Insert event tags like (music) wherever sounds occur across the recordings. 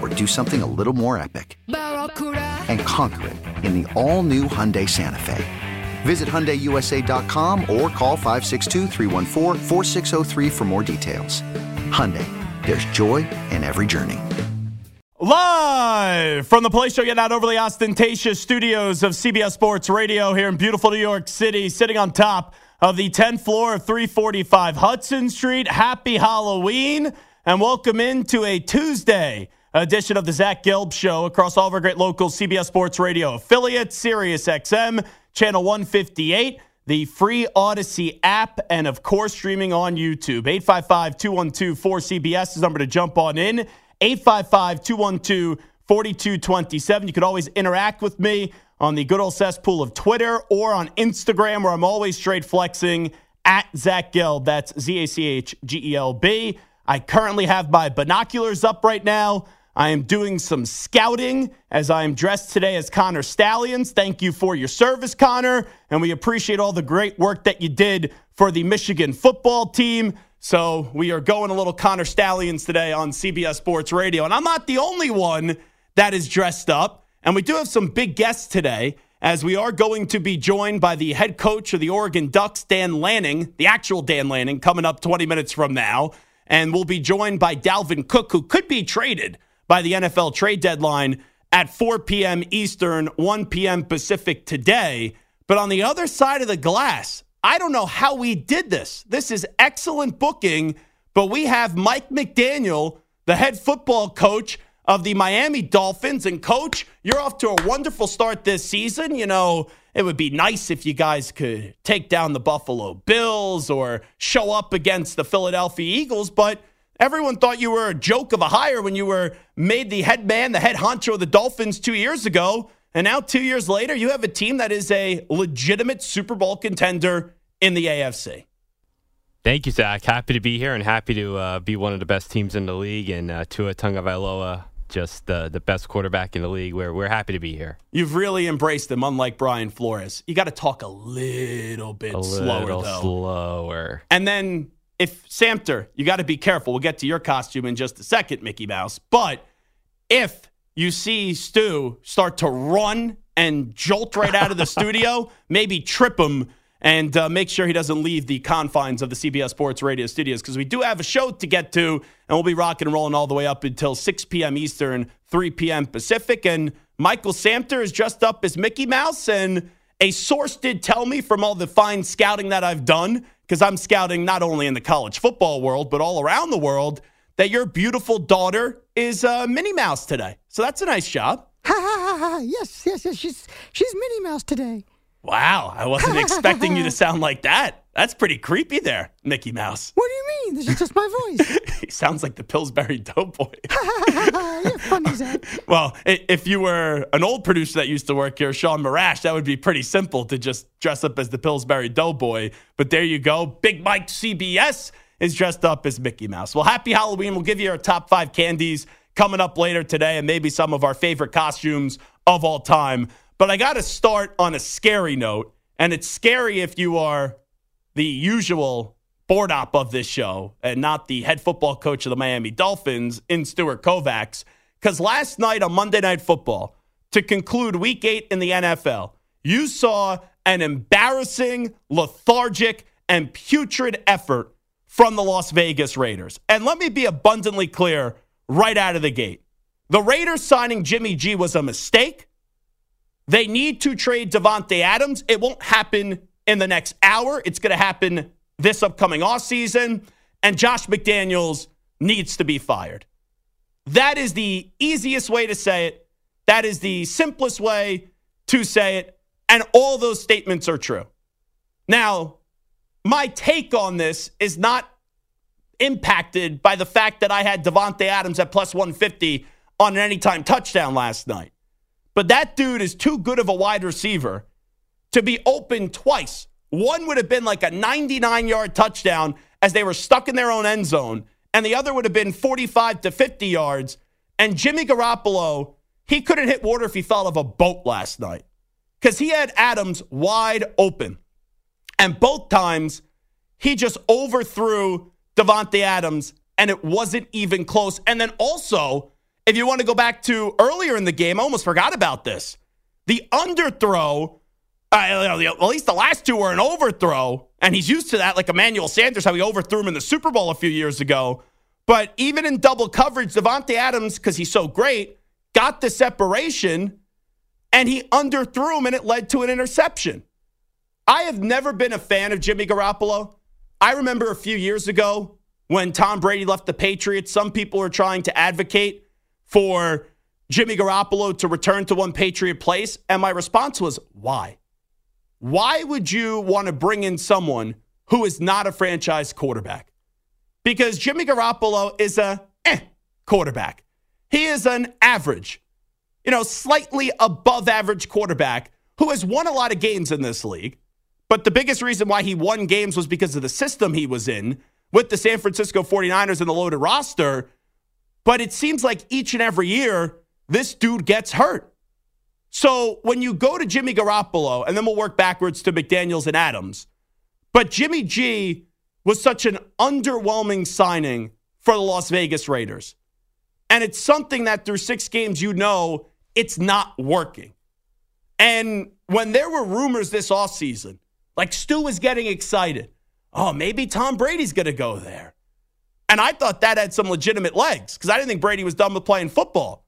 or do something a little more epic? And conquer it in the all new Hyundai Santa Fe. Visit HyundaiUSA.com or call 562 for more details. Hyundai, there's joy in every journey. Live from the show, yet not overly ostentatious studios of CBS Sports Radio here in beautiful New York City, sitting on top of the 10th floor of 345 Hudson Street. Happy Halloween and welcome into a Tuesday edition of the Zach Gelb Show across all of our great local CBS Sports Radio affiliates, Sirius XM, Channel 158, the free Audacy app, and of course, streaming on YouTube. 855 212 4CBS is number to jump on in. 855 212 4227. You could always interact with me on the good old cesspool of Twitter or on Instagram, where I'm always straight flexing at Zach Gelb. That's Z A C H G E L B. I currently have my binoculars up right now. I am doing some scouting as I am dressed today as Connor Stalions. Thank you for your service, Connor. And we appreciate all the great work that you did for the Michigan football team. So we are going a little Connor Stalions today on CBS Sports Radio. And I'm not the only one that is dressed up. And we do have some big guests today as we are going to be joined by the head coach of the Oregon Ducks, Dan Lanning, the actual Dan Lanning, coming up 20 minutes from now. And we'll be joined by Dalvin Cook, who could be traded by the NFL trade deadline at 4 p.m. Eastern, 1 p.m. Pacific today. But on the other side of the glass, I don't know how we did this. This is excellent booking, but we have Mike McDaniel, the head football coach of the Miami Dolphins. And, coach, you're off to a wonderful start this season. You know, it would be nice if you guys could take down the Buffalo Bills or show up against the Philadelphia Eagles, but Everyone thought you were a joke of a hire when you were made the head man, the head honcho of the Dolphins two years ago. And now, two years later, you have a team that is a legitimate Super Bowl contender in the AFC. Thank you, Zach. Happy to be here and happy to uh, be one of the best teams in the league. And uh, Tua Tagovailoa, just the the best quarterback in the league. We're we're happy to be here. You've really embraced them, unlike Brian Flores. You got to talk a little bit a slower, little though. Slower. And then if Samter, you got to be careful. We'll get to your costume in just a second, Mickey Mouse. But if you see Stu start to run and jolt right out of the (laughs) studio, maybe trip him and uh, make sure he doesn't leave the confines of the CBS Sports Radio studios because we do have a show to get to, and we'll be rocking and rolling all the way up until 6 p.m. Eastern, 3 p.m. Pacific. And Michael Samter is dressed up as Mickey Mouse, and a source did tell me from all the fine scouting that I've done because I'm scouting not only in the college football world, but all around the world, that your beautiful daughter is uh, Minnie Mouse today. So that's a nice job. (laughs) Ha ha ha ha! Yes, yes, yes. She's she's Minnie Mouse today. Wow, I wasn't (laughs) expecting you to sound like that. That's pretty creepy there, Mickey Mouse. What do you mean? This is just my voice. (laughs) he sounds like the Pillsbury Doughboy. (laughs) Well, if you were an old producer that used to work here, Sean Marash, that would be pretty simple to just dress up as the Pillsbury Doughboy. But there you go. Big Mike CBS is dressed up as Mickey Mouse. Well, happy Halloween. We'll give you our top five candies coming up later today and maybe some of our favorite costumes of all time. But I got to start on a scary note. And it's scary if you are the usual board op of this show and not the head football coach of the Miami Dolphins in Stuart Kovacs. Because last night on Monday Night Football, to conclude week eight in the NFL, you saw an embarrassing, lethargic, and putrid effort from the Las Vegas Raiders. And let me be abundantly clear right out of the gate the Raiders signing Jimmy G was a mistake. They need to trade Davante Adams. It won't happen in the next hour. It's going to happen this upcoming offseason. And Josh McDaniels needs to be fired. That is the easiest way to say it. That is the simplest way to say it. And all those statements are true. Now, my take on this is not impacted by the fact that I had Davante Adams at plus 150 on an anytime touchdown last night. But that dude is too good of a wide receiver to be open twice. One would have been like a 99 yard touchdown as they were stuck in their own end zone, and the other would have been 45 to 50 yards. And Jimmy Garoppolo, he couldn't hit water if he fell off a boat last night because he had Adams wide open. And both times, he just overthrew Davante Adams, and it wasn't even close. And then also, if you want to go back to earlier in the game, I almost forgot about this. The underthrow, uh, at least the last two were an overthrow, and he's used to that, like Emmanuel Sanders, how he overthrew him in the Super Bowl a few years ago. But even in double coverage, Davante Adams, because he's so great, got the separation and he underthrew him, and it led to an interception. I have never been a fan of Jimmy Garoppolo. I remember a few years ago when Tom Brady left the Patriots, some people were trying to advocate for Jimmy Garoppolo to return to one Patriot place. And my response was, why? Why would you want to bring in someone who is not a franchise quarterback? Because Jimmy Garoppolo is a eh quarterback. He is an average, you know, slightly above average quarterback who has won a lot of games in this league. But the biggest reason why he won games was because of the system he was in with the San Francisco 49ers and the loaded roster. But it seems like each and every year, this dude gets hurt. So when you go to Jimmy Garoppolo, and then we'll work backwards to McDaniels and Adams, but Jimmy G was such an underwhelming signing for the Las Vegas Raiders. And it's something that through six games, you know it's not working. And when there were rumors this offseason, like Stu was getting excited, oh, maybe Tom Brady's going to go there. And I thought that had some legitimate legs because I didn't think Brady was done with playing football.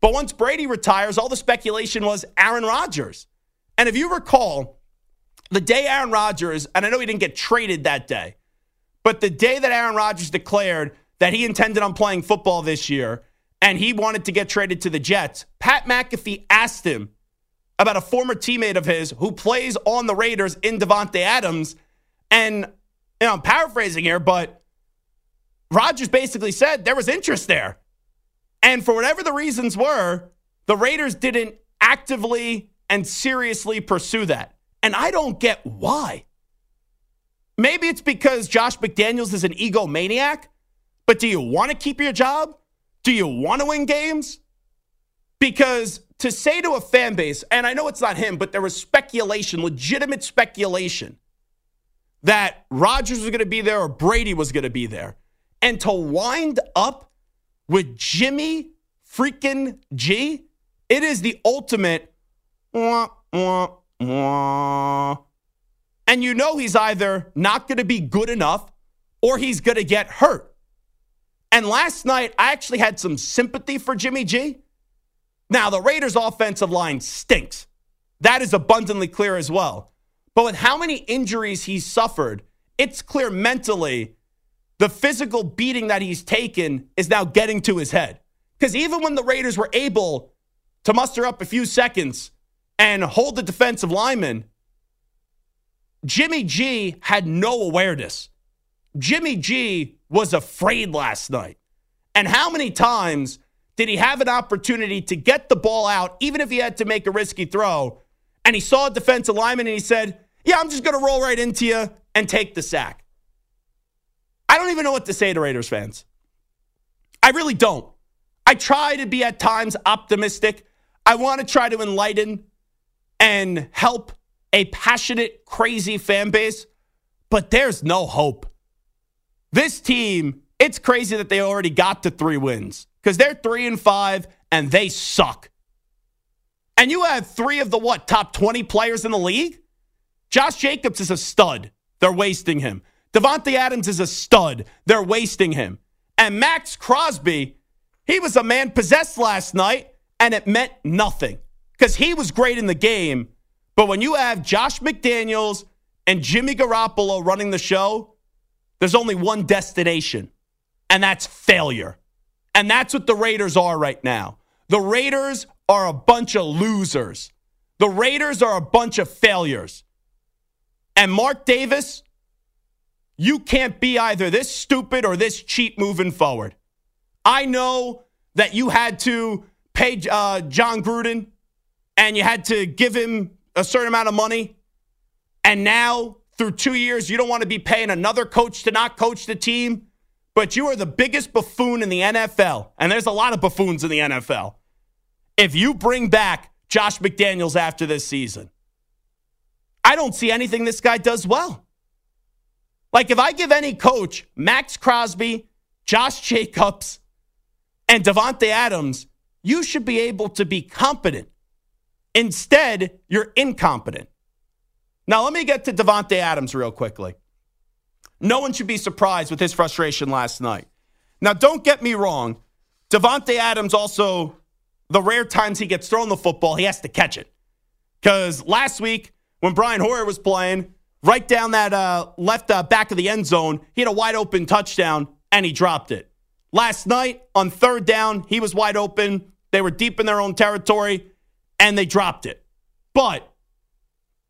But once Brady retires, all the speculation was Aaron Rodgers. And if you recall, the day Aaron Rodgers, and I know he didn't get traded that day, but the day that Aaron Rodgers declared that he intended on playing football this year and he wanted to get traded to the Jets, Pat McAfee asked him about a former teammate of his who plays on the Raiders in Davante Adams. And you know, I'm paraphrasing here, but Rodgers basically said there was interest there. And for whatever the reasons were, the Raiders didn't actively and seriously pursue that. And I don't get why. Maybe it's because Josh McDaniels is an egomaniac, but do you want to keep your job? Do you want to win games? Because to say to a fan base, and I know it's not him, but there was speculation, legitimate speculation, that Rodgers was going to be there or Brady was going to be there and to wind up with Jimmy freaking G, it is the ultimate wah, wah, wah. And you know he's either not going to be good enough or he's going to get hurt. And last night, I actually had some sympathy for Jimmy G. Now, the Raiders' offensive line stinks. That is abundantly clear as well. But with how many injuries he's suffered, it's clear mentally the physical beating that he's taken is now getting to his head. Because even when the Raiders were able to muster up a few seconds and hold the defensive lineman, Jimmy G had no awareness. Jimmy G was afraid last night. And how many times did he have an opportunity to get the ball out, even if he had to make a risky throw? And he saw a defensive lineman and he said, Yeah, I'm just going to roll right into you and take the sack. I don't even know what to say to Raiders fans. I really don't. I try to be at times optimistic. I want to try to enlighten and help a passionate, crazy fan base. but there's no hope. This team, it's crazy that they already got to three wins because they're three and five and they suck. And you have three of the what, top 20 players in the league? Josh Jacobs is a stud. They're wasting him. Davante Adams is a stud. They're wasting him. And Maxx Crosby, he was a man possessed last night, and it meant nothing because he was great in the game. But when you have Josh McDaniels and Jimmy Garoppolo running the show, there's only one destination, and that's failure. And that's what the Raiders are right now. The Raiders are a bunch of losers. The Raiders are a bunch of failures. And Mark Davis, you can't be either this stupid or this cheap moving forward. I know that you had to pay uh, Jon Gruden and you had to give him a certain amount of money. And now, through two years, you don't want to be paying another coach to not coach the team. But you are the biggest buffoon in the NFL. And there's a lot of buffoons in the NFL. If you bring back Josh McDaniels after this season, I don't see anything this guy does well. Like, if I give any coach Maxx Crosby, Josh Jacobs, and Davante Adams, you should be able to be competent. Instead, you're incompetent. Now, let me get to Davante Adams real quickly. No one should be surprised with his frustration last night. Now, don't get me wrong. Davante Adams also, the rare times he gets thrown the football, he has to catch it. Because last week, when Brian Hoyer was playing, right down that uh, left uh, back of the end zone, he had a wide open touchdown and he dropped it. Last night on third down, he was wide open. They were deep in their own territory and they dropped it. But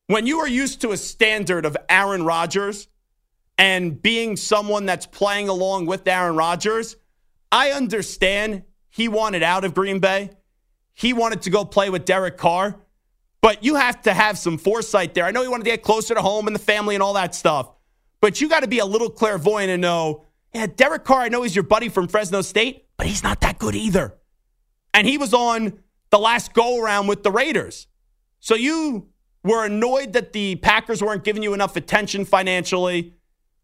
when you are used to a standard of Aaron Rodgers and being someone that's playing along with Aaron Rodgers, I understand he wanted out of Green Bay. He wanted to go play with Derek Carr, but you have to have some foresight there. I know you wanted to get closer to home and the family and all that stuff, but you got to be a little clairvoyant and know, yeah, Derek Carr, I know he's your buddy from Fresno State, but he's not that good either. And he was on the last go around with the Raiders. So you were annoyed that the Packers weren't giving you enough attention financially.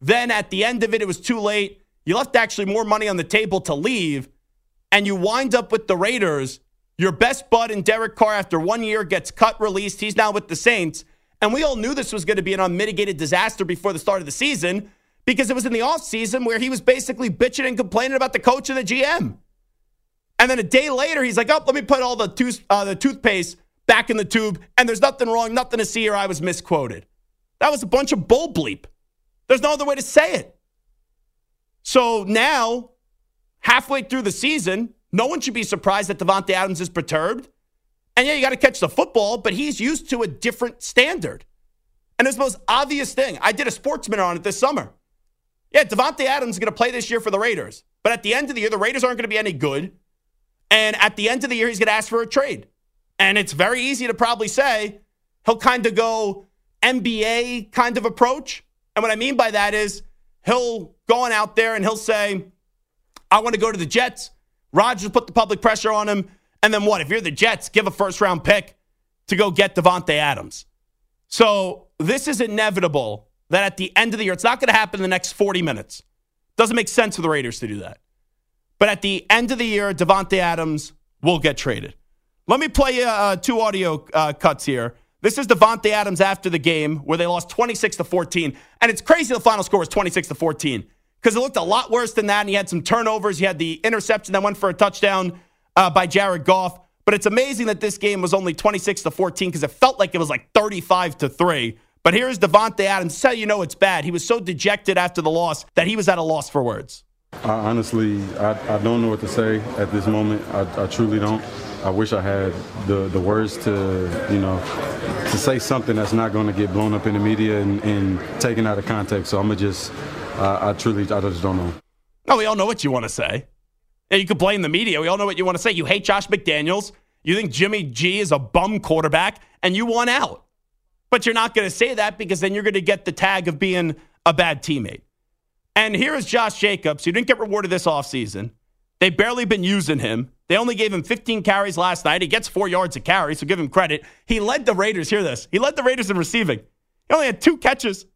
Then at the end of it, it was too late. You left actually more money on the table to leave, and you wind up with the Raiders. Your best bud in Derek Carr, after one year, gets cut, released. He's now with the Saints. And we all knew this was going to be an unmitigated disaster before the start of the season because it was in the offseason where he was basically bitching and complaining about the coach and the GM. And then a day later, he's like, "Oh, let me put all the tooth, uh, the toothpaste back in the tube, and there's nothing wrong, nothing to see here. I was misquoted." That was a bunch of bull bleep. There's no other way to say it. So now, halfway through the season, no one should be surprised that Davante Adams is perturbed. And yeah, you got to catch the football, but he's used to a different standard. And it's the most obvious thing. I did a sportsman on it this summer. Yeah, Davante Adams is going to play this year for the Raiders. But at the end of the year, the Raiders aren't going to be any good. And at the end of the year, he's going to ask for a trade. And it's very easy to probably say he'll kind of go NBA kind of approach. And what I mean by that is he'll go on out there and he'll say, I want to go to the Jets. Rodgers put the public pressure on him. And then what? If you're the Jets, give a first round pick to go get Davante Adams. So this is inevitable that at the end of the year, it's not going to happen in the next 40 minutes. Doesn't make sense for the Raiders to do that. But at the end of the year, Davante Adams will get traded. Let me play uh, two audio uh, cuts here. This is Davante Adams after the game where they lost 26 to 14. And it's crazy the final score was 26 to 14 because it looked a lot worse than that. And he had some turnovers. He had the interception that went for a touchdown uh, by Jared Goff. But it's amazing that this game was only 26 to 14 because it felt like it was like 35 to 3. But here's Davante Adams. Tell you know it's bad. He was so dejected after the loss that he was at a loss for words. I, honestly, I, I don't know what to say at this moment. I, I truly don't. I wish I had the, the words to, you know, to say something that's not going to get blown up in the media and, and taken out of context. So I'm going to just, uh, I truly, I just don't know. No, we all know what you want to say. Yeah, you could blame the media. We all know what you want to say. You hate Josh McDaniels. You think Jimmy G is a bum quarterback, and you want out. But you're not going to say that because then you're going to get the tag of being a bad teammate. And here is Josh Jacobs, who didn't get rewarded this offseason. They've barely been using him. They only gave him 15 carries last night. He gets four yards a carry, so give him credit. He led the Raiders. Hear this. He led the Raiders in receiving. He only had two catches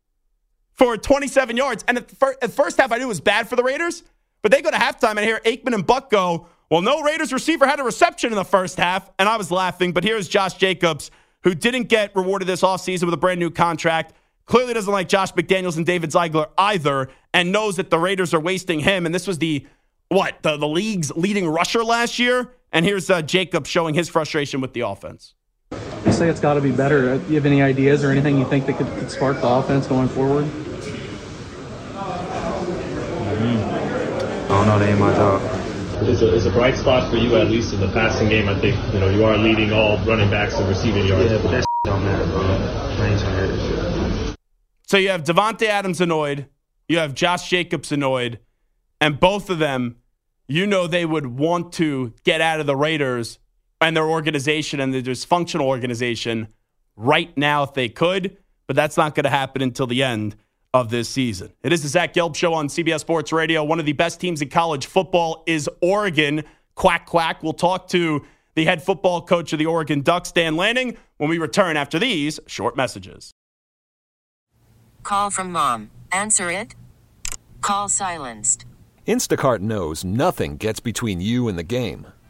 for 27 yards. And at the, fir- at first half, I knew it was bad for the Raiders, but they go to halftime and hear Aikman and Buck go, well, no Raiders receiver had a reception in the first half. And I was laughing, but here's Josh Jacobs, who didn't get rewarded this offseason with a brand new contract. Clearly doesn't like Josh McDaniels and David Ziegler either, and knows that the Raiders are wasting him. And this was the what the, the league's leading rusher last year. And here's uh, Jacob showing his frustration with the offense. You say it's got to be better. Do you have any ideas or anything you think that could, could spark the offense going forward? Mm-hmm. I don't know. That ain't my job. It's a, it's a bright spot for you, at least in the passing game. I think you know you are leading all running backs in receiving yards. Yeah, but that don't matter, bro. I ain't trying to hear this. So you have Davante Adams annoyed, you have Josh Jacobs annoyed, and both of them, you know, they would want to get out of the Raiders and their organization and the dysfunctional organization right now if they could, but that's not going to happen until the end of this season. It is the Zach Gelb Show on CBS Sports Radio. One of the best teams in college football is Oregon. Quack, quack. We'll talk to the head football coach of the Oregon Ducks, Dan Lanning, when we return after these short messages. Call from mom. Answer it. Call silenced. Instacart knows nothing gets between you and the game.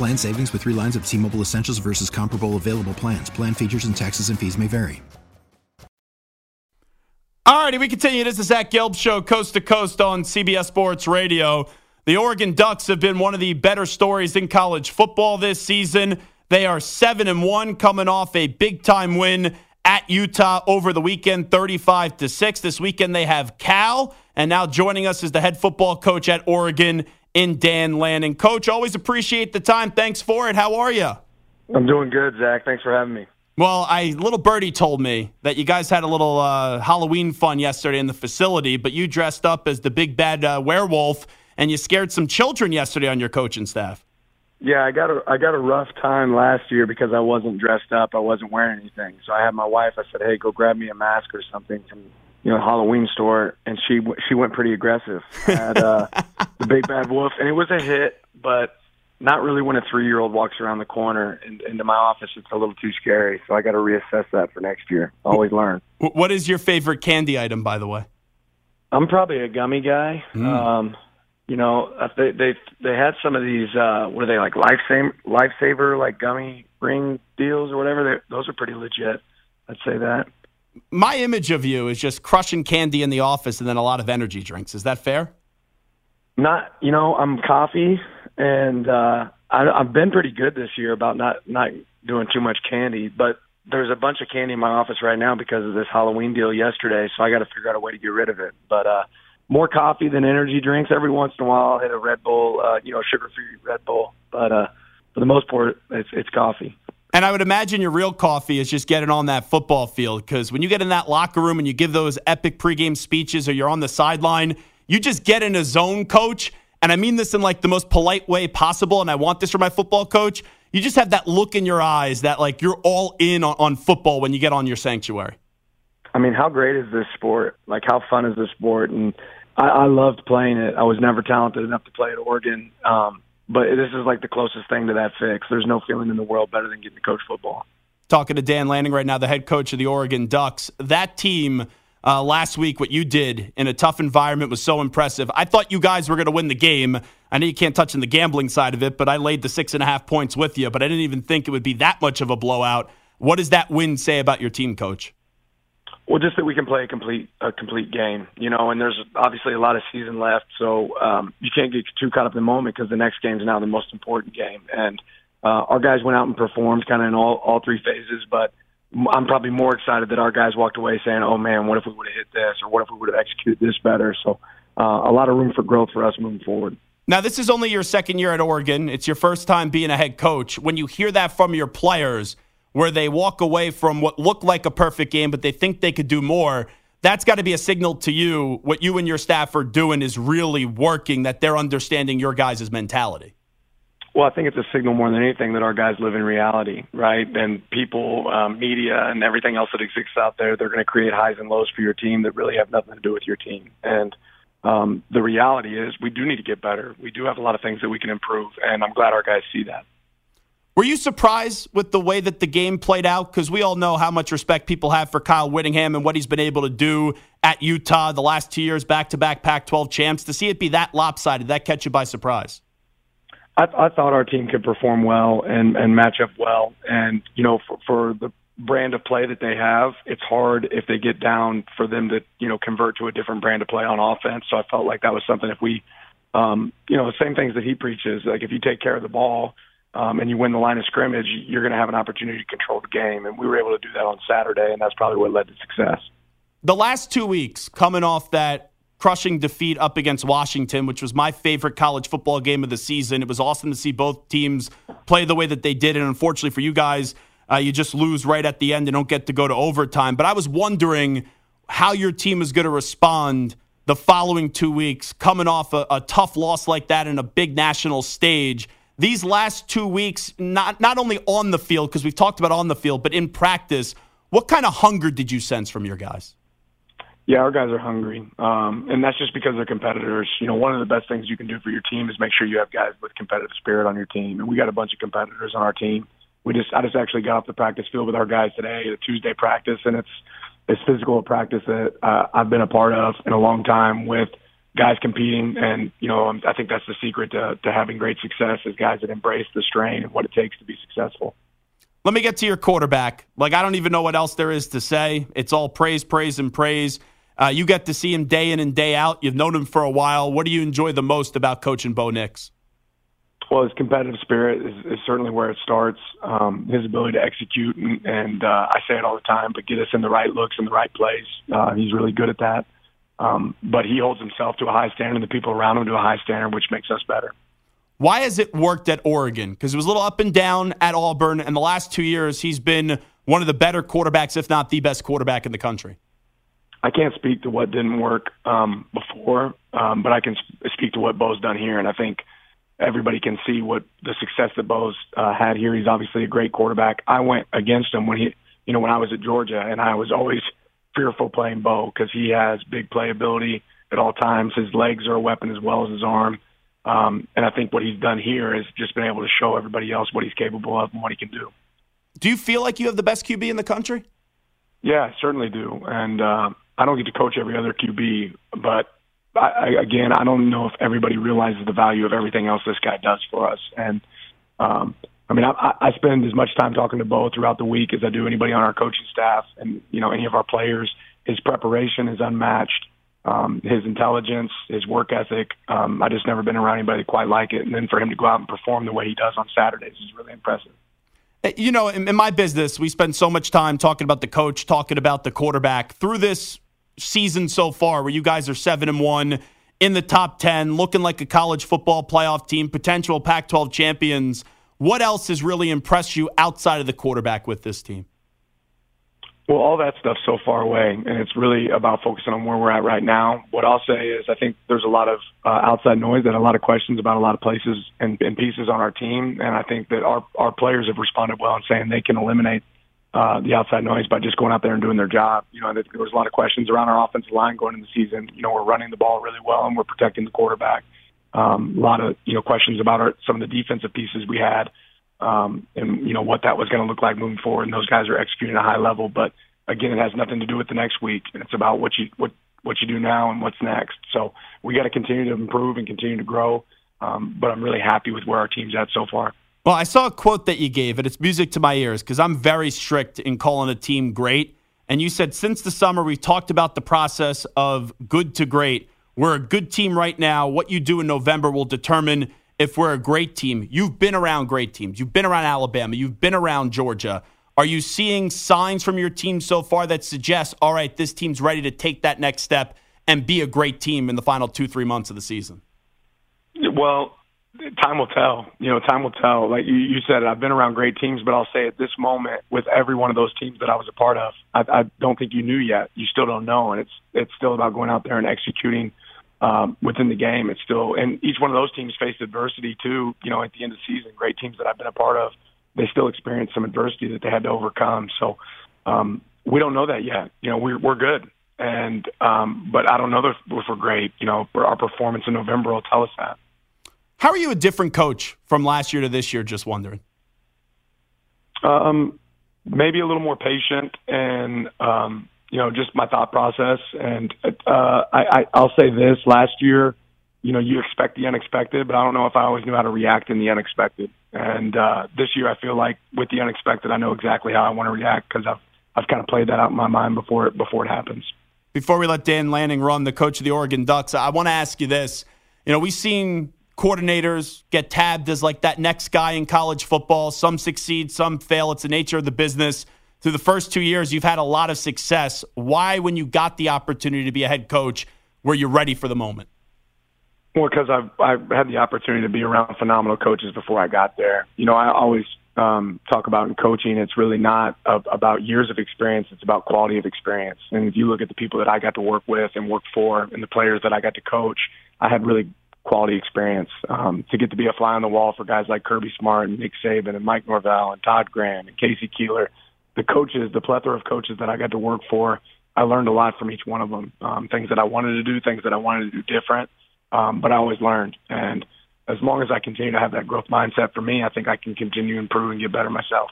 Plan savings with three lines of T Mobile Essentials versus comparable available plans. Plan features and taxes and fees may vary. All righty, we continue. This is Zach Gelb Show, coast to coast on CBS Sports Radio. The Oregon Ducks have been one of the better stories in college football this season. They are 7 and 1 coming off a big time win at Utah over the weekend 35 to 6. This weekend they have Cal and now joining us is the head football coach at Oregon in Dan Lanning. Coach, always appreciate the time. Thanks for it. How are you? I'm doing good, Zach. Thanks for having me. Well, I little birdie told me that you guys had a little uh, Halloween fun yesterday in the facility, but you dressed up as the big bad uh, werewolf and you scared some children yesterday on your coaching staff. Yeah, I got a I got a rough time last year because I wasn't dressed up. I wasn't wearing anything. So I had my wife. I said, "Hey, go grab me a mask or something from you know Halloween store," and she she went pretty aggressive. Had uh, (laughs) the big bad wolf, and it was a hit, but not really when a three year old walks around the corner and into my office. It's a little too scary. So I got to reassess that for next year. Always learn. What is your favorite candy item, by the way? I'm probably a gummy guy. Mm. Um, you know, uh, they they they had some of these. Uh, what are they like? Lifesaver, lifesaver, like gummy ring deals or whatever. They, those are pretty legit. I'd say that. My image of you is just crushing candy in the office and then a lot of energy drinks. Is that fair? Not, you know, I'm coffee, and uh, I, I've been pretty good this year about not not doing too much candy. But there's a bunch of candy in my office right now because of this Halloween deal yesterday, so I got to figure out a way to get rid of it. But uh, more coffee than energy drinks. Every once in a while, I'll hit a Red Bull, uh, you know, sugar-free Red Bull. But uh, for the most part, it's it's coffee. And I would imagine your real coffee is just getting on that football field because when you get in that locker room and you give those epic pregame speeches or you're on the sideline, you just get in a zone, coach. And I mean this in like the most polite way possible. And I want this for my football coach. You just have that look in your eyes that like you're all in on, on football when you get on your sanctuary. I mean, how great is this sport? Like, how fun is this sport? And I, I loved playing it. I was never talented enough to play at Oregon. Um, but this is like the closest thing to that fix. There's no feeling in the world better than getting to coach football. Talking to Dan Lanning right now, the head coach of the Oregon Ducks. That team uh, last week. What you did in a tough environment was so impressive. I thought you guys were going to win the game. I know you can't touch on the gambling side of it, but I laid the six and a half points with you. But I didn't even think it would be that much of a blowout. What does that win say about your team, coach? Well, just that we can play a complete a complete game, you know, and there's obviously a lot of season left, so um, you can't get too caught up in the moment because the next game is now the most important game. And uh, our guys went out and performed kind of in all all three phases, but I'm probably more excited that our guys walked away saying, "Oh man, what if we would have hit this, or what if we would have executed this better?" So, uh, a lot of room for growth for us moving forward. Now, this is only your second year at Oregon. It's your first time being a head coach. When you hear that from your players, where they walk away from what looked like a perfect game, but they think they could do more, that's got to be a signal to you. What you and your staff are doing is really working. That they're understanding your guys' mentality. Well, I think it's a signal more than anything that our guys live in reality, right? And people, um, media, and everything else that exists out there, they're going to create highs and lows for your team that really have nothing to do with your team. And um, the reality is, we do need to get better. We do have a lot of things that we can improve, and I'm glad our guys see that. Were you surprised with the way that the game played out? Because we all know how much respect people have for Kyle Whittingham and what he's been able to do at Utah the last two years, back to back Pac 12 champs. To see it be that lopsided, that catch you by surprise? I, I thought our team could perform well and, and match up well. And, you know, for, for the brand of play that they have, it's hard if they get down for them to, you know, convert to a different brand of play on offense. So I felt like that was something if we, um, you know, the same things that he preaches, like if you take care of the ball um, and you win the line of scrimmage, you're going to have an opportunity to control the game. And we were able to do that on Saturday, and that's probably what led to success. The last two weeks, coming off that crushing defeat up against Washington, which was my favorite college football game of the season. It was awesome to see both teams play the way that they did. And unfortunately for you guys, uh, you just lose right at the end and don't get to go to overtime. But I was wondering how your team is going to respond the following two weeks, coming off a, a tough loss like that in a big national stage. These last two weeks, not, not only on the field, because we've talked about on the field, but in practice, what kind of hunger did you sense from your guys? Yeah, our guys are hungry, um, and that's just because they're competitors. You know, one of the best things you can do for your team is make sure you have guys with competitive spirit on your team, and we got a bunch of competitors on our team. We just, I just actually got off the practice field with our guys today, a Tuesday practice, and it's as physical practice that uh, I've been a part of in a long time with guys competing, and you know, I think that's the secret to, to having great success is guys that embrace the strain and what it takes to be successful. Let me get to your quarterback. Like I don't even know what else there is to say. It's all praise, praise, and praise. Uh, you get to see him day in and day out. You've known him for a while. What do you enjoy the most about coaching Bo Nix? Well, his competitive spirit is, is certainly where it starts. Um, his ability to execute, and, and uh, I say it all the time, but get us in the right looks in the right place. Uh, he's really good at that. Um, but he holds himself to a high standard, and the people around him to a high standard, which makes us better. Why has it worked at Oregon? Because it was a little up and down at Auburn, and the last two years he's been one of the better quarterbacks, if not the best quarterback in the country. I can't speak to what didn't work um, before, um, but I can speak to what Bo's done here, and I think everybody can see what the success that Bo's uh, had here. He's obviously a great quarterback. I went against him when he, you know, when I was at Georgia, and I was always fearful playing Bo because he has big playability at all times. His legs are a weapon as well as his arm. Um, and I think what he's done here is just been able to show everybody else what he's capable of and what he can do. Do you feel like you have the best QB in the country? Yeah, I certainly do. And uh, I don't get to coach every other QB, but I, again, I don't know if everybody realizes the value of everything else this guy does for us. And um, I mean, I, I spend as much time talking to Bo throughout the week as I do anybody on our coaching staff, and you know, any of our players. His preparation is unmatched. Um, his intelligence, his work ethic. Um, I just never been around anybody quite like it. And then for him to go out and perform the way he does on Saturdays is really impressive. You know, in, in my business, we spend so much time talking about the coach, talking about the quarterback. Through this season so far, where you guys are seven and one in the top ten, looking like a college football playoff team, potential Pac-12 champions. What else has really impressed you outside of the quarterback with this team? Well, all that stuff's so far away, and it's really about focusing on where we're at right now. What I'll say is, I think there's a lot of uh, outside noise and a lot of questions about a lot of places and, and pieces on our team, and I think that our our players have responded well in saying they can eliminate uh, the outside noise by just going out there and doing their job. You know, there was a lot of questions around our offensive line going into the season. You know, we're running the ball really well and we're protecting the quarterback. Um, a lot of you know questions about our, some of the defensive pieces we had, um, and you know what that was going to look like moving forward. And those guys are executing at a high level. But again, it has nothing to do with the next week. And It's about what you what what you do now and what's next. So we got to continue to improve and continue to grow. Um, but I'm really happy with where our team's at so far. Well, I saw a quote that you gave, and it's music to my ears because I'm very strict in calling a team great. And you said since the summer, we've talked about the process of good to great. We're a good team right now. What you do in November will determine if we're a great team. You've been around great teams. You've been around Alabama. You've been around Georgia. Are you seeing signs from your team so far that suggest, all right, this team's ready to take that next step and be a great team in the final two, three months of the season? Well, time will tell. You know, time will tell. Like you, you said, I've been around great teams, but I'll say at this moment, with every one of those teams that I was a part of, I, I don't think you knew yet. You still don't know, and it's it's still about going out there and executing um, within the game. It's still, and each one of those teams faced adversity too. You know, at the end of the season, great teams that I've been a part of, they still experienced some adversity that they had to overcome. So um, we don't know that yet. You know, we're we're good, and um, but I don't know if we're great. You know, our performance in November will tell us that. How are you a different coach from last year to this year? Just wondering. Um, maybe a little more patient and um, you know just my thought process. And uh, I, I, I'll say this: last year, you know, you expect the unexpected, but I don't know if I always knew how to react in the unexpected. And uh, this year, I feel like with the unexpected, I know exactly how I want to react because I've I've kind of played that out in my mind before it before it happens. Before we let Dan Lanning run, the coach of the Oregon Ducks, I want to ask you this. You know, we've seen coordinators get tabbed as like that next guy in college football. Some succeed, some fail. It's the nature of the business. Through the first two years, you've had a lot of success. Why, when you got the opportunity to be a head coach, were you ready for the moment? Well, because I've I've had the opportunity to be around phenomenal coaches before I got there. You know, I always um, talk about in coaching, it's really not a, about years of experience; it's about quality of experience. And if you look at the people that I got to work with and work for, and the players that I got to coach, I had really quality experience. Um, to get to be a fly on the wall for guys like Kirby Smart and Nick Saban and Mike Norvell and Todd Graham and K.C. Keeler, the coaches, the plethora of coaches that I got to work for, I learned a lot from each one of them. Um, things that I wanted to do, things that I wanted to do different, um, but I always learned. And as long as I continue to have that growth mindset for me, I think I can continue to improve and get better myself.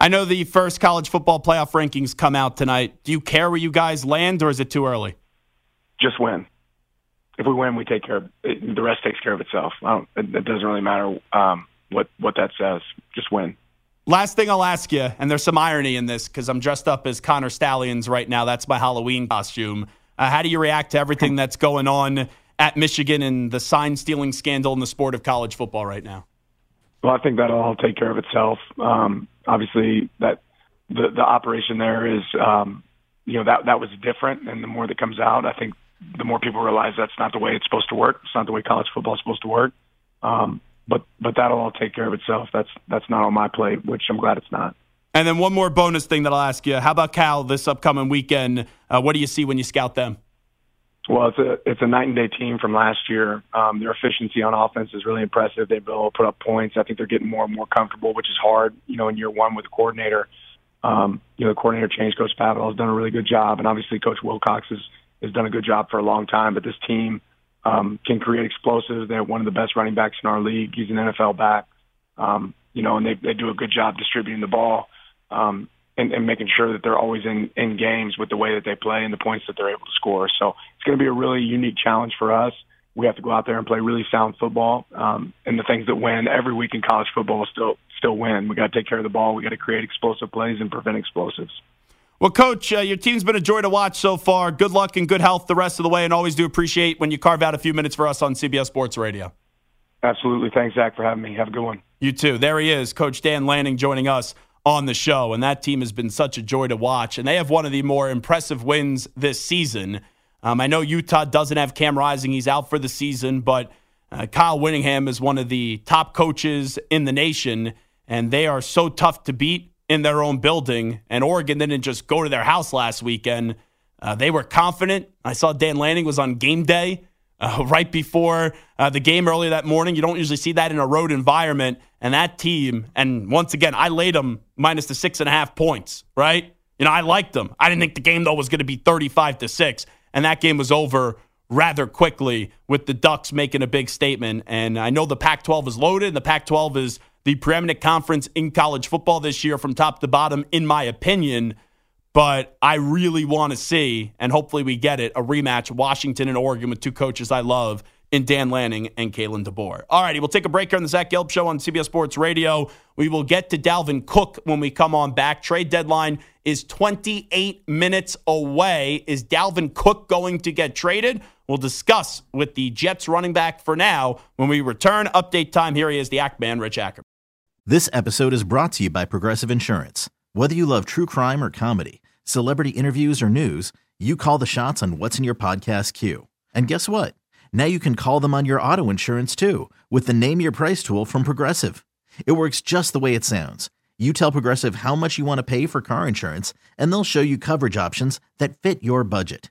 I know the first college football playoff rankings come out tonight. Do you care where you guys land, or is it too early? Just win if we win, we take care of it, the rest takes care of itself. it, it, doesn't really matter um, what what that says. Just win. Last thing I'll ask you, and there's some irony in this because I'm dressed up as Connor Stalions right now. That's my Halloween costume. Uh, how do you react to everything that's going on at Michigan and the sign stealing scandal in the sport of college football right now? Well, I think that'll all take care of itself. Um, obviously, that the the operation there is, um, you know, that that was different, and the more that comes out, I think the more people realize that's not the way it's supposed to work. It's not the way college football is supposed to work. Um, but but that'll all take care of itself. That's that's not on my plate, which I'm glad it's not. And then one more bonus thing that I'll ask you: How about Cal this upcoming weekend? Uh, what do you see when you scout them? Well, it's a it's a night and day team from last year. Um, their efficiency on offense is really impressive. They've been able to put up points. I think they're getting more and more comfortable, which is hard. You know, in year one with the coordinator, um, you know, the coordinator change, Coach Spavital has done a really good job, and obviously Coach Wilcox is has done a good job for a long time. But this team um, can create explosives. They have one of the best running backs in our league. He's an NFL back, um, you know, and they they do a good job distributing the ball um, and, and making sure that they're always in in games with the way that they play and the points that they're able to score. So it's going to be a really unique challenge for us. We have to go out there and play really sound football, um, and the things that win every week in college football still still win. We got to take care of the ball. We got to create explosive plays and prevent explosives. Well, Coach, uh, your team's been a joy to watch so far. Good luck and good health the rest of the way, and always do appreciate when you carve out a few minutes for us on CBS Sports Radio. Absolutely. Thanks, Zach, for having me. Have a good one. You too. There he is, Coach Dan Lanning, joining us on the show. And that team has been such a joy to watch. And they have one of the more impressive wins this season. Um, I know Utah doesn't have Cam Rising, he's out for the season, but uh, Kyle Whittingham is one of the top coaches in the nation, and they are so tough to beat in their own building, and Oregon didn't just go to their house last weekend. Uh, they were confident. I saw Dan Lanning was on game day uh, (laughs) right before uh, the game earlier that morning. You don't usually see that in a road environment. And that team, and once again, I laid them minus the six and a half points, right? You know, I liked them. I didn't think the game, though, was going to be 35 to 6. And that game was over rather quickly with the Ducks making a big statement. And I know the Pac 12 is loaded, and the Pac 12 is the preeminent conference in college football this year from top to bottom, in my opinion. but I really want to see, and hopefully we get it, a rematch Washington and Oregon with two coaches I love in Dan Lanning and Kalen DeBoer. All righty, we'll take a break here on the Zach Gelb Show on CBS Sports Radio. We will get to Dalvin Cook when we come on back. Trade deadline is 28 minutes away. Is Dalvin Cook going to get traded? We'll discuss with the Jets running back for now when we return. Update time. Here he is, the Act Man, Rich Ackerman. This episode is brought to you by Progressive Insurance. Whether you love true crime or comedy, celebrity interviews or news, you call the shots on what's in your podcast queue. And guess what? Now you can call them on your auto insurance too with the Name Your Price tool from Progressive. It works just the way it sounds. You tell Progressive how much you want to pay for car insurance, and they'll show you coverage options that fit your budget.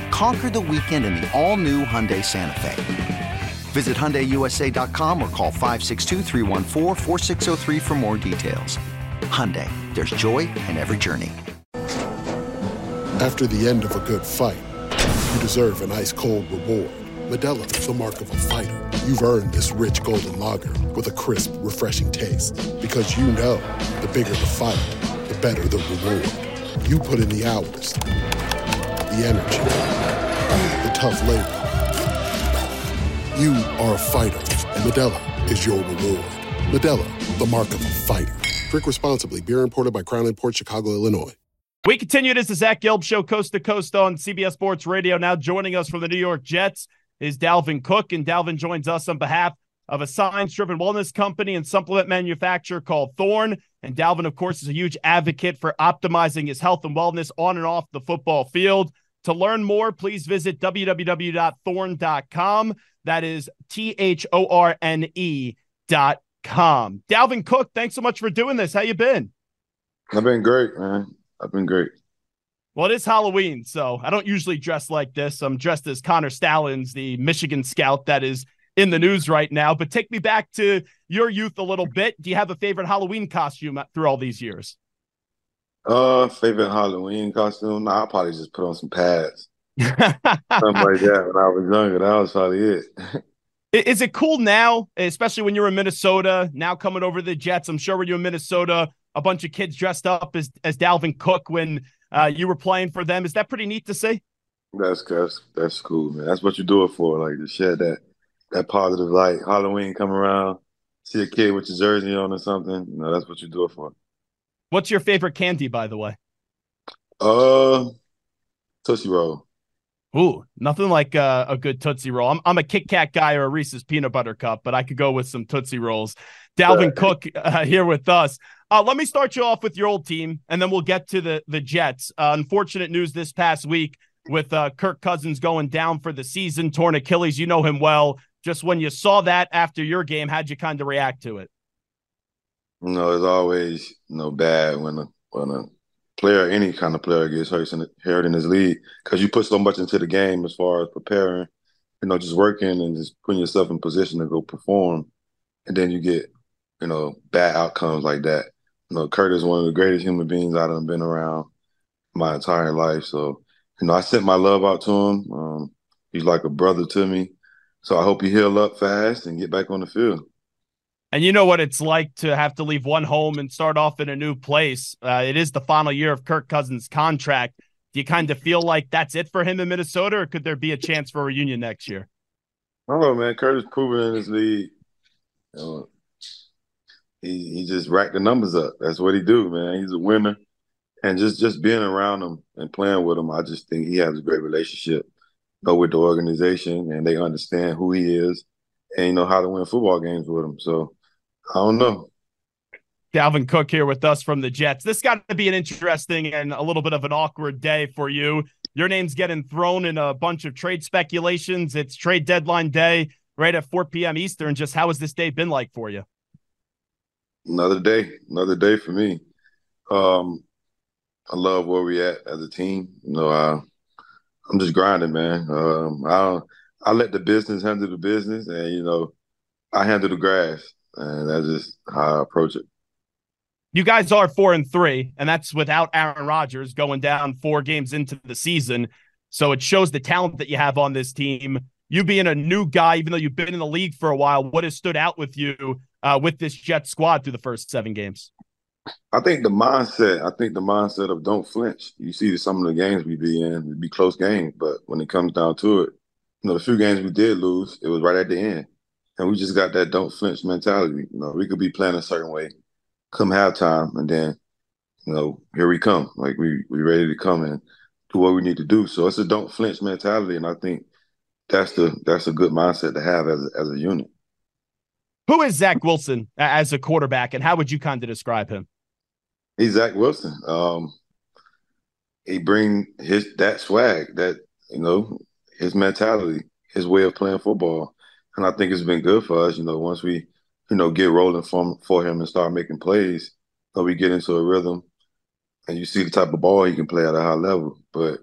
Conquer the weekend in the all new Hyundai Santa Fe. Visit HyundaiUSA.com or call 562 for more details. Hyundai, there's joy in every journey. After the end of a good fight, you deserve an ice cold reward. Modelo is the mark of a fighter. You've earned this rich golden lager with a crisp, refreshing taste. Because you know the bigger the fight, the better the reward. You put in the hours, the energy, tough labor. You are a fighter, and Modelo is your reward. Modelo, the mark of a fighter. Drink responsibly. Beer imported by Crown Port Chicago, Illinois. We continue. This is Zach Gelb Show, coast to coast on CBS Sports Radio. Now joining us from the New York Jets is Dalvin Cook, and Dalvin joins us on behalf of a science-driven wellness company and supplement manufacturer called Thorne. And Dalvin, of course, is a huge advocate for optimizing his health and wellness on and off the football field. To learn more, please visit www.thorne.com. That is T H O R N E dot com. Dalvin Cook, thanks so much for doing this. How you been? I've been great, man. I've been great. Well, it is Halloween, so I don't usually dress like this. I'm dressed as Connor Stalions, the Michigan scout that is in the news right now. But take me back to your youth a little bit. Do you have a favorite Halloween costume through all these years? Uh, favorite Halloween costume? Nah, I'll probably just put on some pads. Something like (laughs) that when I was younger. That was probably it. (laughs) Is it cool now, especially when you're in Minnesota, now coming over the Jets? I'm sure when you're in Minnesota, a bunch of kids dressed up as, as Dalvin Cook when uh, you were playing for them. Is that pretty neat to see? That's that's that's cool, man. That's what you do it for, like to share that that positive light. Halloween come around, see a kid with your jersey on or something. You know, that's what you do it for. What's your favorite candy, by the way? Uh, Tootsie Roll. Ooh, nothing like uh, a good Tootsie Roll. I'm, I'm a Kit Kat guy or a Reese's Peanut Butter Cup, but I could go with some Tootsie Rolls. Dalvin Cook (laughs) uh, here with us. Uh, let me start you off with your old team, and then we'll get to the, the Jets. Uh, unfortunate news this past week with uh, Kirk Cousins going down for the season, torn Achilles. You know him well. Just when you saw that after your game, how'd you kind of react to it? You know, it's always you know bad when a when a player, any kind of player, gets hurt in, hurt in this league because you put so much into the game as far as preparing, you know, just working and just putting yourself in position to go perform, and then you get, you know, bad outcomes like that. You know, Kirk is one of the greatest human beings I've been around my entire life. So, you know, I sent my love out to him. Um, he's like a brother to me. So I hope he heal up fast and get back on the field. And you know what it's like to have to leave one home and start off in a new place. Uh, it is the final year of Kirk Cousins' contract. Do you kind of feel like that's it for him in Minnesota, or could there be a chance for a reunion next year? I don't know, man. Kirk is proven in this league. You know, he he just racked the numbers up. That's what he do, man. He's a winner, and just just being around him and playing with him, I just think he has a great relationship, know, with the organization, and they understand who he is, and you know how to win football games with him. So I don't know. Dalvin Cook here with us from the Jets. This got to be an interesting and a little bit of an awkward day for you. Your name's getting thrown in a bunch of trade speculations. It's trade deadline day right at 4 p.m. Eastern. Just how has this day been like for you? Another day, another day for me. Um, I love where we at as a team. You know, I, I'm just grinding, man. Um, I I let the business handle the business, and you know, I handle the grass, and that's just how I approach it. You guys are four and three, and that's without Aaron Rodgers going down four games into the season. So it shows the talent that you have on this team. You being a new guy, even though you've been in the league for a while, what has stood out with you uh, with this Jet squad through the first seven games? I think the mindset. I think the mindset of don't flinch. You see some of the games we be in, it'd be close games, but when it comes down to it, you know, the few games we did lose, it was right at the end, and we just got that don't flinch mentality. You know, we could be playing a certain way, come halftime, and then, you know, here we come. Like we we ready to come and do what we need to do. So it's a don't flinch mentality, and I think that's the that's a good mindset to have as a, as a unit. Who is Zach Wilson as a quarterback, and how would you kind of describe him? He's Zach Wilson. Um, he bring his that swag, that you know, his mentality, his way of playing football, and I think it's been good for us. You know, once we, you know, get rolling from for him and start making plays, so we get into a rhythm, and you see the type of ball he can play at a high level. But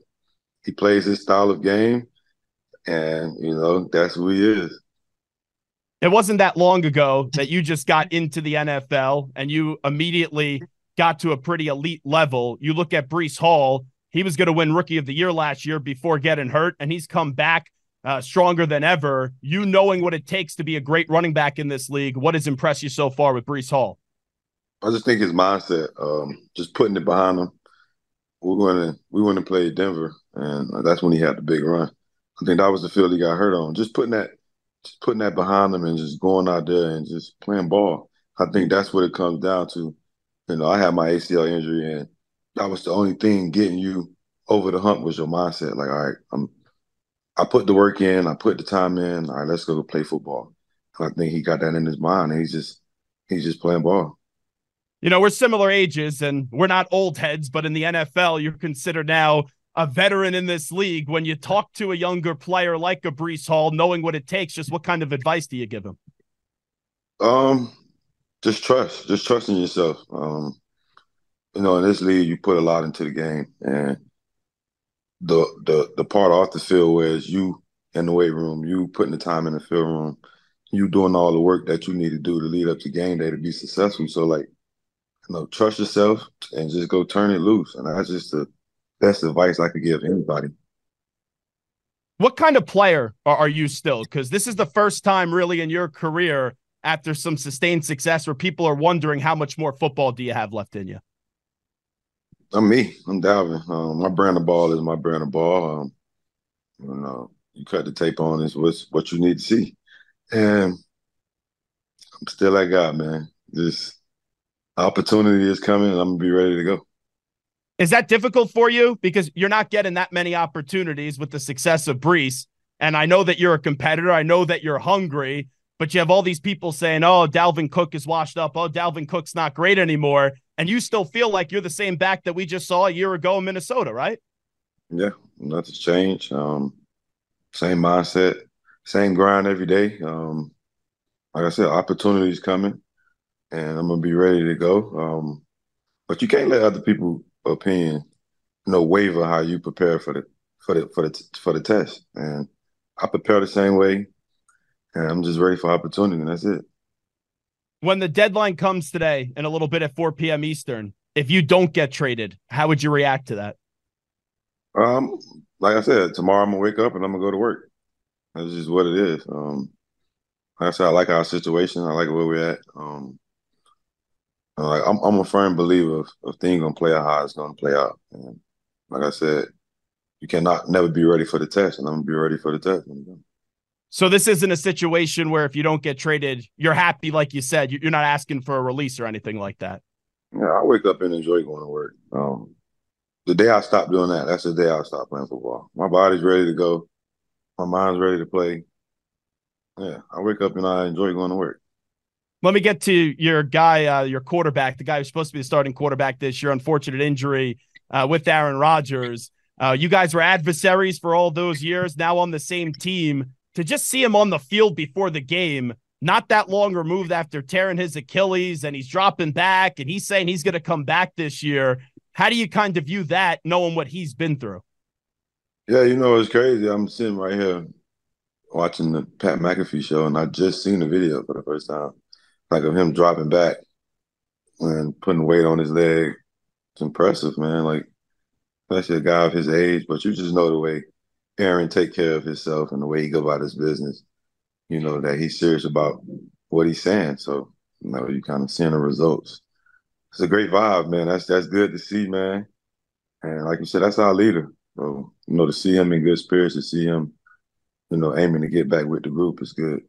he plays his style of game, and you know that's who he is. It wasn't that long ago that you just got into the NFL and you immediately got to a pretty elite level. You look at Breece Hall, he was going to win Rookie of the Year last year before getting hurt, and he's come back uh, stronger than ever. You knowing what it takes to be a great running back in this league, what has impressed you so far with Breece Hall? I just think his mindset, um, just putting it behind him. We went to we went to play Denver, and that's when he had the big run. I think that was the field he got hurt on. Just putting that just putting that behind him, and just going out there and just playing ball. I think that's what it comes down to. You know, I had my ACL injury, and that was the only thing getting you over the hump was your mindset. Like, all right, I'm, I put the work in, I put the time in. All right, let's go play football. And I think he got that in his mind, he's just he's just playing ball. You know, we're similar ages, and we're not old heads, but in the NFL, you're considered now a veteran in this league, when you talk to a younger player like a Breece Hall, knowing what it takes, just what kind of advice do you give him? Um, just trust, just trust in yourself. Um, you know, in this league, you put a lot into the game, and the the the part off the field where it's you in the weight room, you putting the time in the field room, you doing all the work that you need to do to lead up to game day to be successful. So, like, you know, trust yourself and just go turn it loose, and that's just the best advice I could give anybody. What kind of player are you still? Because this is the first time, really, in your career after some sustained success where people are wondering how much more football do you have left in you? I'm me. I'm Dalvin. Um, my brand of ball is my brand of ball. Um, you know, you cut the tape on is what's what you need to see, and I'm still that guy, man. This opportunity is coming, and I'm gonna be ready to go. Is that difficult for you? Because you're not getting that many opportunities with the success of Breece? And I know that you're a competitor. I know that you're hungry, but you have all these people saying, oh, Dalvin Cook is washed up. Oh, Dalvin Cook's not great anymore. And you still feel like you're the same back that we just saw a year ago in Minnesota, right? Yeah, nothing's changed. Um, same mindset, same grind every day. Um, like I said, opportunities coming, and I'm gonna be ready to go. Um, but you can't let other people opinion, no waiver how you prepare for the for the for the for the test. And I prepare the same way, and I'm just ready for opportunity, and that's it. When the deadline comes today in a little bit at 4 p.m. Eastern, if you don't get traded, how would you react to that? Um, like I said, tomorrow I'm gonna wake up and I'm gonna go to work. That's just what it is. Um, like I said, I like our situation. I like where we're at. Um, like I'm, I'm a firm believer of, of things gonna play out how it's gonna play out. And like I said, you cannot never be ready for the test, and I'm gonna be ready for the test. So this isn't a situation where if you don't get traded, you're happy, like you said. You're not asking for a release or anything like that. Yeah, I wake up and enjoy going to work. Um, the day I stop doing that, that's the day I stop playing football. My body's ready to go. My mind's ready to play. Yeah, I wake up and I enjoy going to work. Let me get to your guy, uh, your quarterback, the guy who's supposed to be the starting quarterback this year. Unfortunate injury uh, with Aaron Rodgers. Uh, you guys were adversaries for all those years, now on the same team. To just see him on the field before the game, not that long removed after tearing his Achilles, and he's dropping back, and he's saying he's going to come back this year. How do you kind of view that, knowing what he's been through? Yeah, you know, it's crazy. I'm sitting right here watching the Pat McAfee show, and I just seen the video for the first time, like of him dropping back and putting weight on his leg. It's impressive, man. Like, especially a guy of his age, but you just know the way Aaron take care of himself and the way he go about his business. You know that he's serious about what he's saying. So, you know, you kind of seeing the results. It's a great vibe, man. That's that's good to see, man. And like you said, that's our leader. So, you know, to see him in good spirits, to see him, you know, aiming to get back with the group is good.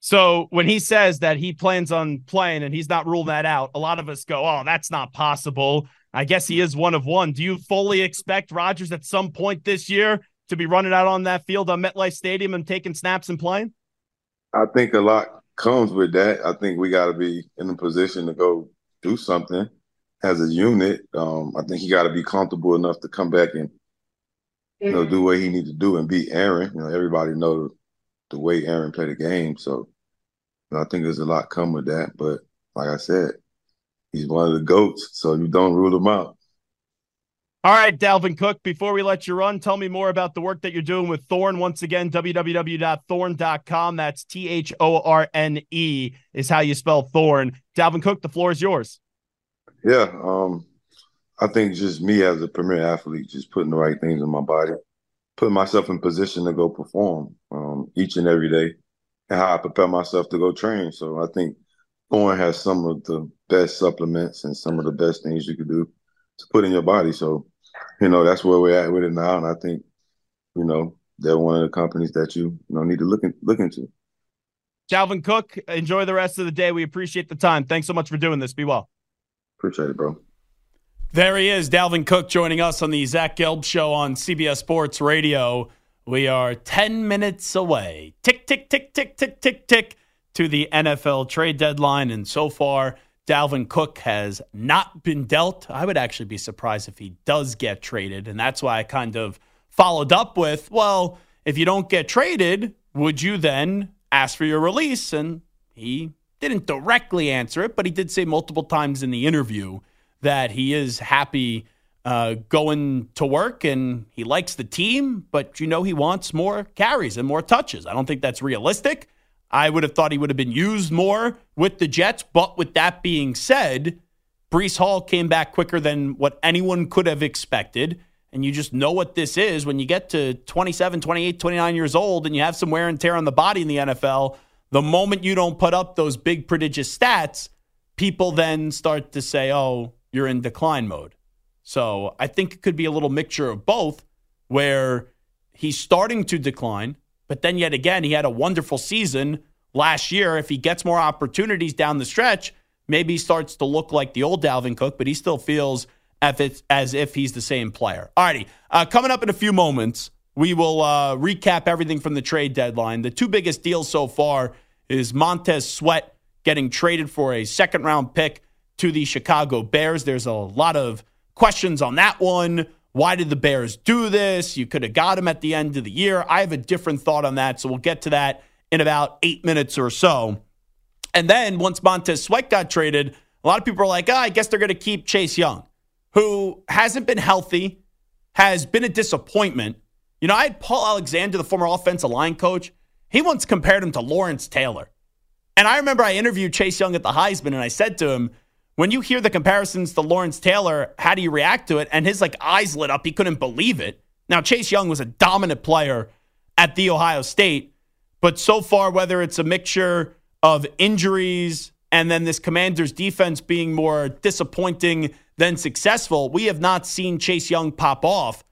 So when he says that he plans on playing and he's not ruled that out, a lot of us go, "Oh, that's not possible." I guess he is one of one. Do you fully expect Rodgers at some point this year to be running out on that field on MetLife Stadium and taking snaps and playing? I think a lot comes with that. I think we got to be in a position to go do something as a unit. Um, I think he got to be comfortable enough to come back and you know do what he needs to do and beat Aaron. You know, everybody knows the way Aaron played the game. So you know, I think there's a lot come with that. But like I said, he's one of the goats, so you don't rule him out. All right, Dalvin Cook, before we let you run, tell me more about the work that you're doing with Thorne. Once again, www.thorne.com. That's T H O R N E is how you spell Thorne. Dalvin Cook, the floor is yours. Yeah, um, I think just me as a premier athlete, just putting the right things in my body, putting myself in position to go perform um, each and every day, and how I prepare myself to go train. So I think Thorne has some of the best supplements and some of the best things you could do to put in your body. So, you know, that's where we're at with it now. And I think, you know, they're one of the companies that you, you know, need to look, in, look into. Dalvin Cook, enjoy the rest of the day. We appreciate the time. Thanks so much for doing this. Be well. Appreciate it, bro. There he is, Dalvin Cook, joining us on the Zach Gelb Show on CBS Sports Radio. We are 10 minutes away. Tick, tick, tick, tick, tick, tick, tick to the NFL trade deadline. And so far, Dalvin Cook has not been dealt. I would actually be surprised if he does get traded. And that's why I kind of followed up with well, if you don't get traded, would you then ask for your release? And he didn't directly answer it, but he did say multiple times in the interview that he is happy uh, going to work and he likes the team, but you know he wants more carries and more touches. I don't think that's realistic. I would have thought he would have been used more with the Jets. But with that being said, Breece Hall came back quicker than what anyone could have expected. And you just know what this is when you get to 27, 28, 29 years old and you have some wear and tear on the body in the NFL. The moment you don't put up those big, prodigious stats, people then start to say, oh, you're in decline mode. So I think it could be a little mixture of both where he's starting to decline but then yet again, he had a wonderful season last year. If he gets more opportunities down the stretch, maybe he starts to look like the old Dalvin Cook, but he still feels as if he's the same player. All righty. Uh, coming up in a few moments, we will uh, recap everything from the trade deadline. The two biggest deals so far is Montez Sweat getting traded for a second round pick to the Chicago Bears. There's a lot of questions on that one. Why did the Bears do this? You could have got him at the end of the year. I have a different thought on that, so we'll get to that in about eight minutes or so. And then once Montez Sweat got traded, a lot of people are like, oh, I guess they're going to keep Chase Young, who hasn't been healthy, has been a disappointment. You know, I had Paul Alexander, the former offensive line coach. He once compared him to Lawrence Taylor. And I remember I interviewed Chase Young at the Heisman, and I said to him, when you hear the comparisons to Lawrence Taylor, how do you react to it? And his like eyes lit up. He couldn't believe it. Now, Chase Young was a dominant player at the Ohio State, but so far, whether it's a mixture of injuries and then this commander's defense being more disappointing than successful, we have not seen Chase Young pop off.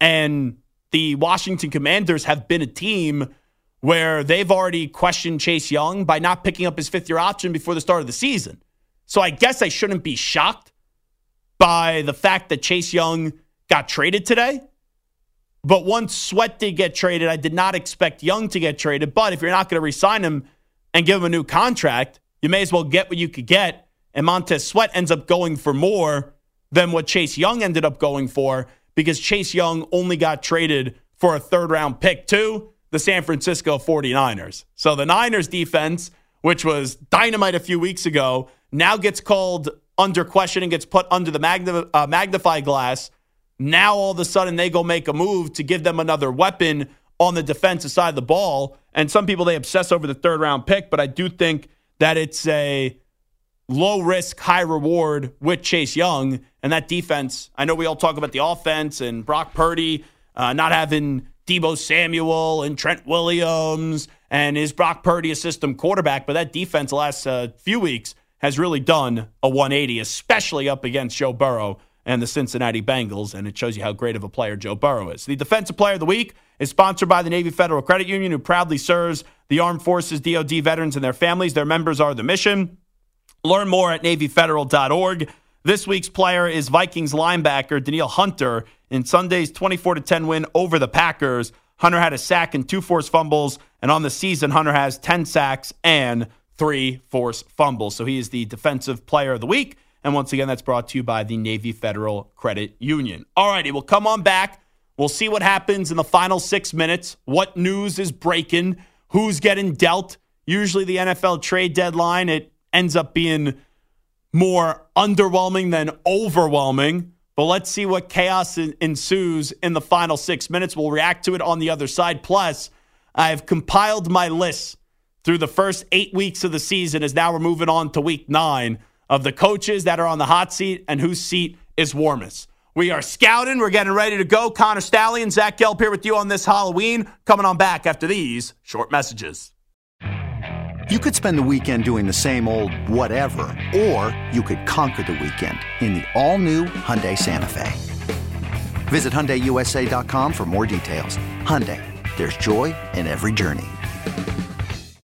And the Washington Commanders have been a team where they've already questioned Chase Young by not picking up his fifth year option before the start of the season. So I guess I shouldn't be shocked by the fact that Chase Young got traded today. But once Sweat did get traded, I did not expect Young to get traded. But if you're not going to resign him and give him a new contract, you may as well get what you could get. And Montez Sweat ends up going for more than what Chase Young ended up going for because Chase Young only got traded for a third round pick to the San Francisco 49ers. So the Niners defense, which was dynamite a few weeks ago, now gets called under question and gets put under the uh, magnifying glass. Now all of a sudden they go make a move to give them another weapon on the defensive side of the ball. And some people they obsess over the third round pick, but I do think that it's a low risk, high reward with Chase Young and that defense. I know we all talk about the offense and Brock Purdy uh, not having Deebo Samuel and Trent Williams and is Brock Purdy a system quarterback, but that defense last uh, few weeks has really done a 180, especially up against Joe Burrow and the Cincinnati Bengals, and it shows you how great of a player Joe Burrow is. The Defensive Player of the Week is sponsored by the Navy Federal Credit Union, who proudly serves the Armed Forces, DoD veterans, and their families. Their members are the mission. Learn more at NavyFederal.org. This week's player is Vikings linebacker Danielle Hunter in Sunday's 24 10 win over the Packers. Hunter had a sack and two forced fumbles, and on the season, Hunter has 10 sacks and three forced fumbles. So he is the defensive player of the week. And once again, that's brought to you by the Navy Federal Credit Union. All righty, we'll come on back. We'll see what happens in the final six minutes, what news is breaking, who's getting dealt. Usually, the NFL trade deadline, it ends up being more underwhelming than overwhelming. But let's see what chaos ensues in the final six minutes. We'll react to it on the other side. Plus, I've compiled my list through the first eight weeks of the season as now we're moving on to week nine of the coaches that are on the hot seat and whose seat is warmest. We are scouting. We're getting ready to go. Connor Stallion, Zach Gelb here with you on this Halloween. Coming on back after these short messages. You could spend the weekend doing the same old whatever, or you could conquer the weekend in the all-new Hyundai Santa Fe. Visit HyundaiUSA.com for more details. Hyundai, there's joy in every journey.